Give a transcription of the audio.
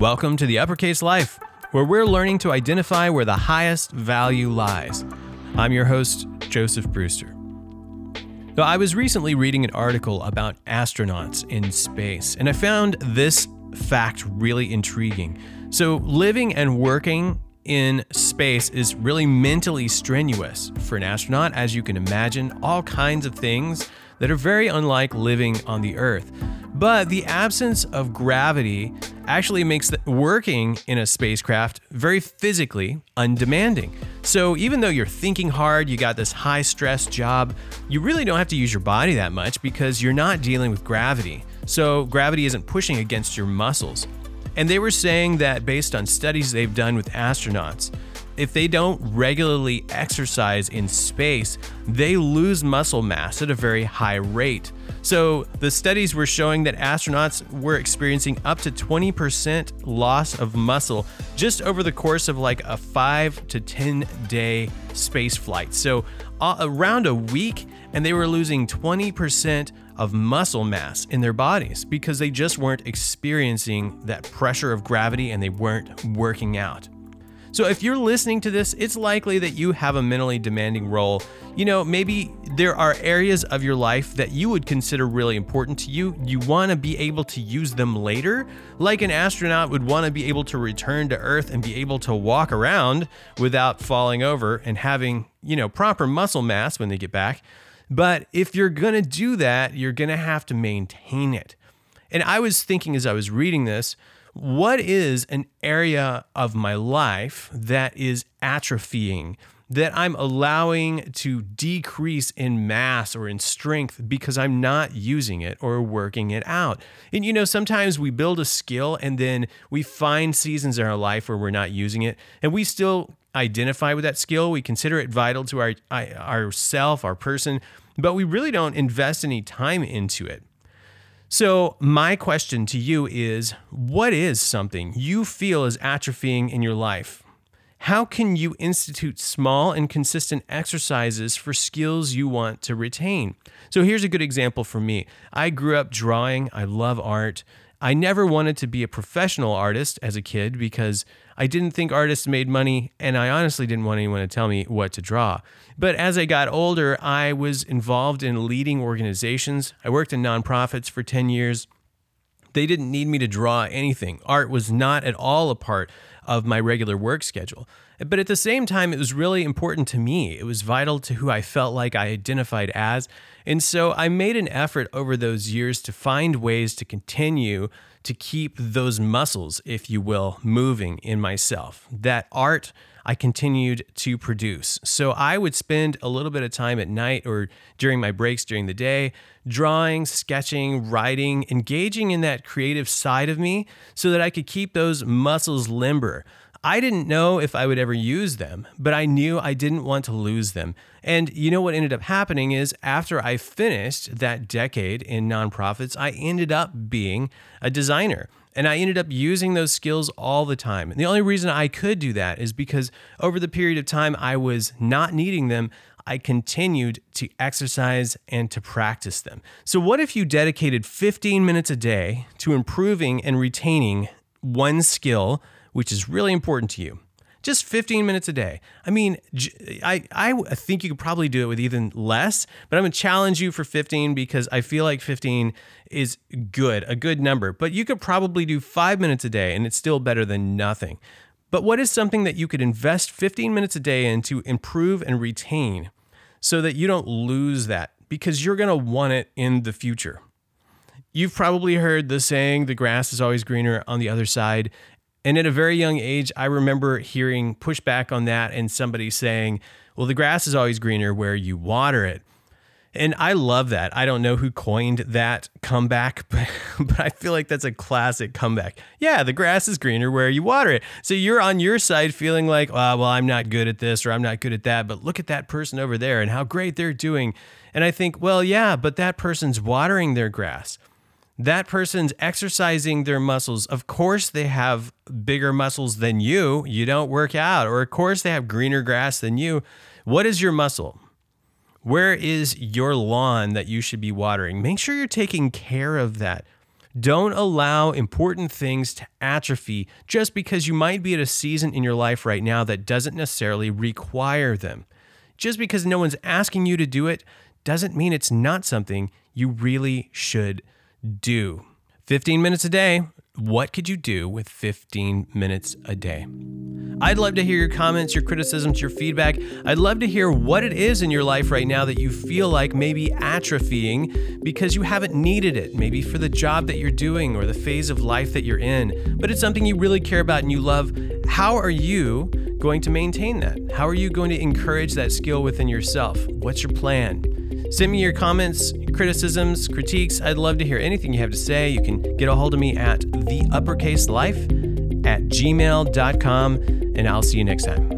Welcome to the Uppercase Life, where we're learning to identify where the highest value lies. I'm your host, Joseph Brewster. Now, I was recently reading an article about astronauts in space, and I found this fact really intriguing. So, living and working in space is really mentally strenuous for an astronaut, as you can imagine, all kinds of things that are very unlike living on the Earth. But the absence of gravity actually makes working in a spacecraft very physically undemanding. So even though you're thinking hard, you got this high stress job, you really don't have to use your body that much because you're not dealing with gravity. So gravity isn't pushing against your muscles. And they were saying that based on studies they've done with astronauts, if they don't regularly exercise in space, they lose muscle mass at a very high rate. So, the studies were showing that astronauts were experiencing up to 20% loss of muscle just over the course of like a 5 to 10 day space flight. So, uh, around a week, and they were losing 20% of muscle mass in their bodies because they just weren't experiencing that pressure of gravity and they weren't working out. So if you're listening to this, it's likely that you have a mentally demanding role. You know, maybe there are areas of your life that you would consider really important to you. You want to be able to use them later, like an astronaut would want to be able to return to Earth and be able to walk around without falling over and having, you know, proper muscle mass when they get back. But if you're going to do that, you're going to have to maintain it. And I was thinking as I was reading this, what is an area of my life that is atrophying, that I'm allowing to decrease in mass or in strength because I'm not using it or working it out? And you know, sometimes we build a skill and then we find seasons in our life where we're not using it and we still identify with that skill. We consider it vital to our, our self, our person, but we really don't invest any time into it. So, my question to you is what is something you feel is atrophying in your life? How can you institute small and consistent exercises for skills you want to retain? So, here's a good example for me. I grew up drawing, I love art. I never wanted to be a professional artist as a kid because I didn't think artists made money, and I honestly didn't want anyone to tell me what to draw. But as I got older, I was involved in leading organizations. I worked in nonprofits for 10 years. They didn't need me to draw anything. Art was not at all a part of my regular work schedule. But at the same time, it was really important to me. It was vital to who I felt like I identified as. And so I made an effort over those years to find ways to continue to keep those muscles, if you will, moving in myself. That art I continued to produce. So I would spend a little bit of time at night or during my breaks during the day drawing, sketching, writing, engaging in that creative side of me so that I could keep those muscles limber. I didn't know if I would ever use them, but I knew I didn't want to lose them. And you know what ended up happening is after I finished that decade in nonprofits, I ended up being a designer. And I ended up using those skills all the time. And the only reason I could do that is because over the period of time I was not needing them, I continued to exercise and to practice them. So, what if you dedicated 15 minutes a day to improving and retaining one skill which is really important to you. Just 15 minutes a day. I mean, I, I think you could probably do it with even less, but I'm gonna challenge you for 15 because I feel like 15 is good, a good number. But you could probably do five minutes a day and it's still better than nothing. But what is something that you could invest 15 minutes a day in to improve and retain so that you don't lose that because you're gonna want it in the future? You've probably heard the saying, the grass is always greener on the other side. And at a very young age, I remember hearing pushback on that and somebody saying, well, the grass is always greener where you water it. And I love that. I don't know who coined that comeback, but, but I feel like that's a classic comeback. Yeah, the grass is greener where you water it. So you're on your side feeling like, oh, well, I'm not good at this or I'm not good at that, but look at that person over there and how great they're doing. And I think, well, yeah, but that person's watering their grass that person's exercising their muscles. Of course, they have bigger muscles than you. You don't work out. Or, of course, they have greener grass than you. What is your muscle? Where is your lawn that you should be watering? Make sure you're taking care of that. Don't allow important things to atrophy just because you might be at a season in your life right now that doesn't necessarily require them. Just because no one's asking you to do it doesn't mean it's not something you really should do. 15 minutes a day. What could you do with 15 minutes a day? I'd love to hear your comments, your criticisms, your feedback. I'd love to hear what it is in your life right now that you feel like maybe atrophying because you haven't needed it, maybe for the job that you're doing or the phase of life that you're in, but it's something you really care about and you love. How are you going to maintain that? How are you going to encourage that skill within yourself? What's your plan? Send me your comments, criticisms, critiques. I'd love to hear anything you have to say. You can get a hold of me at the uppercase life at gmail.com, and I'll see you next time.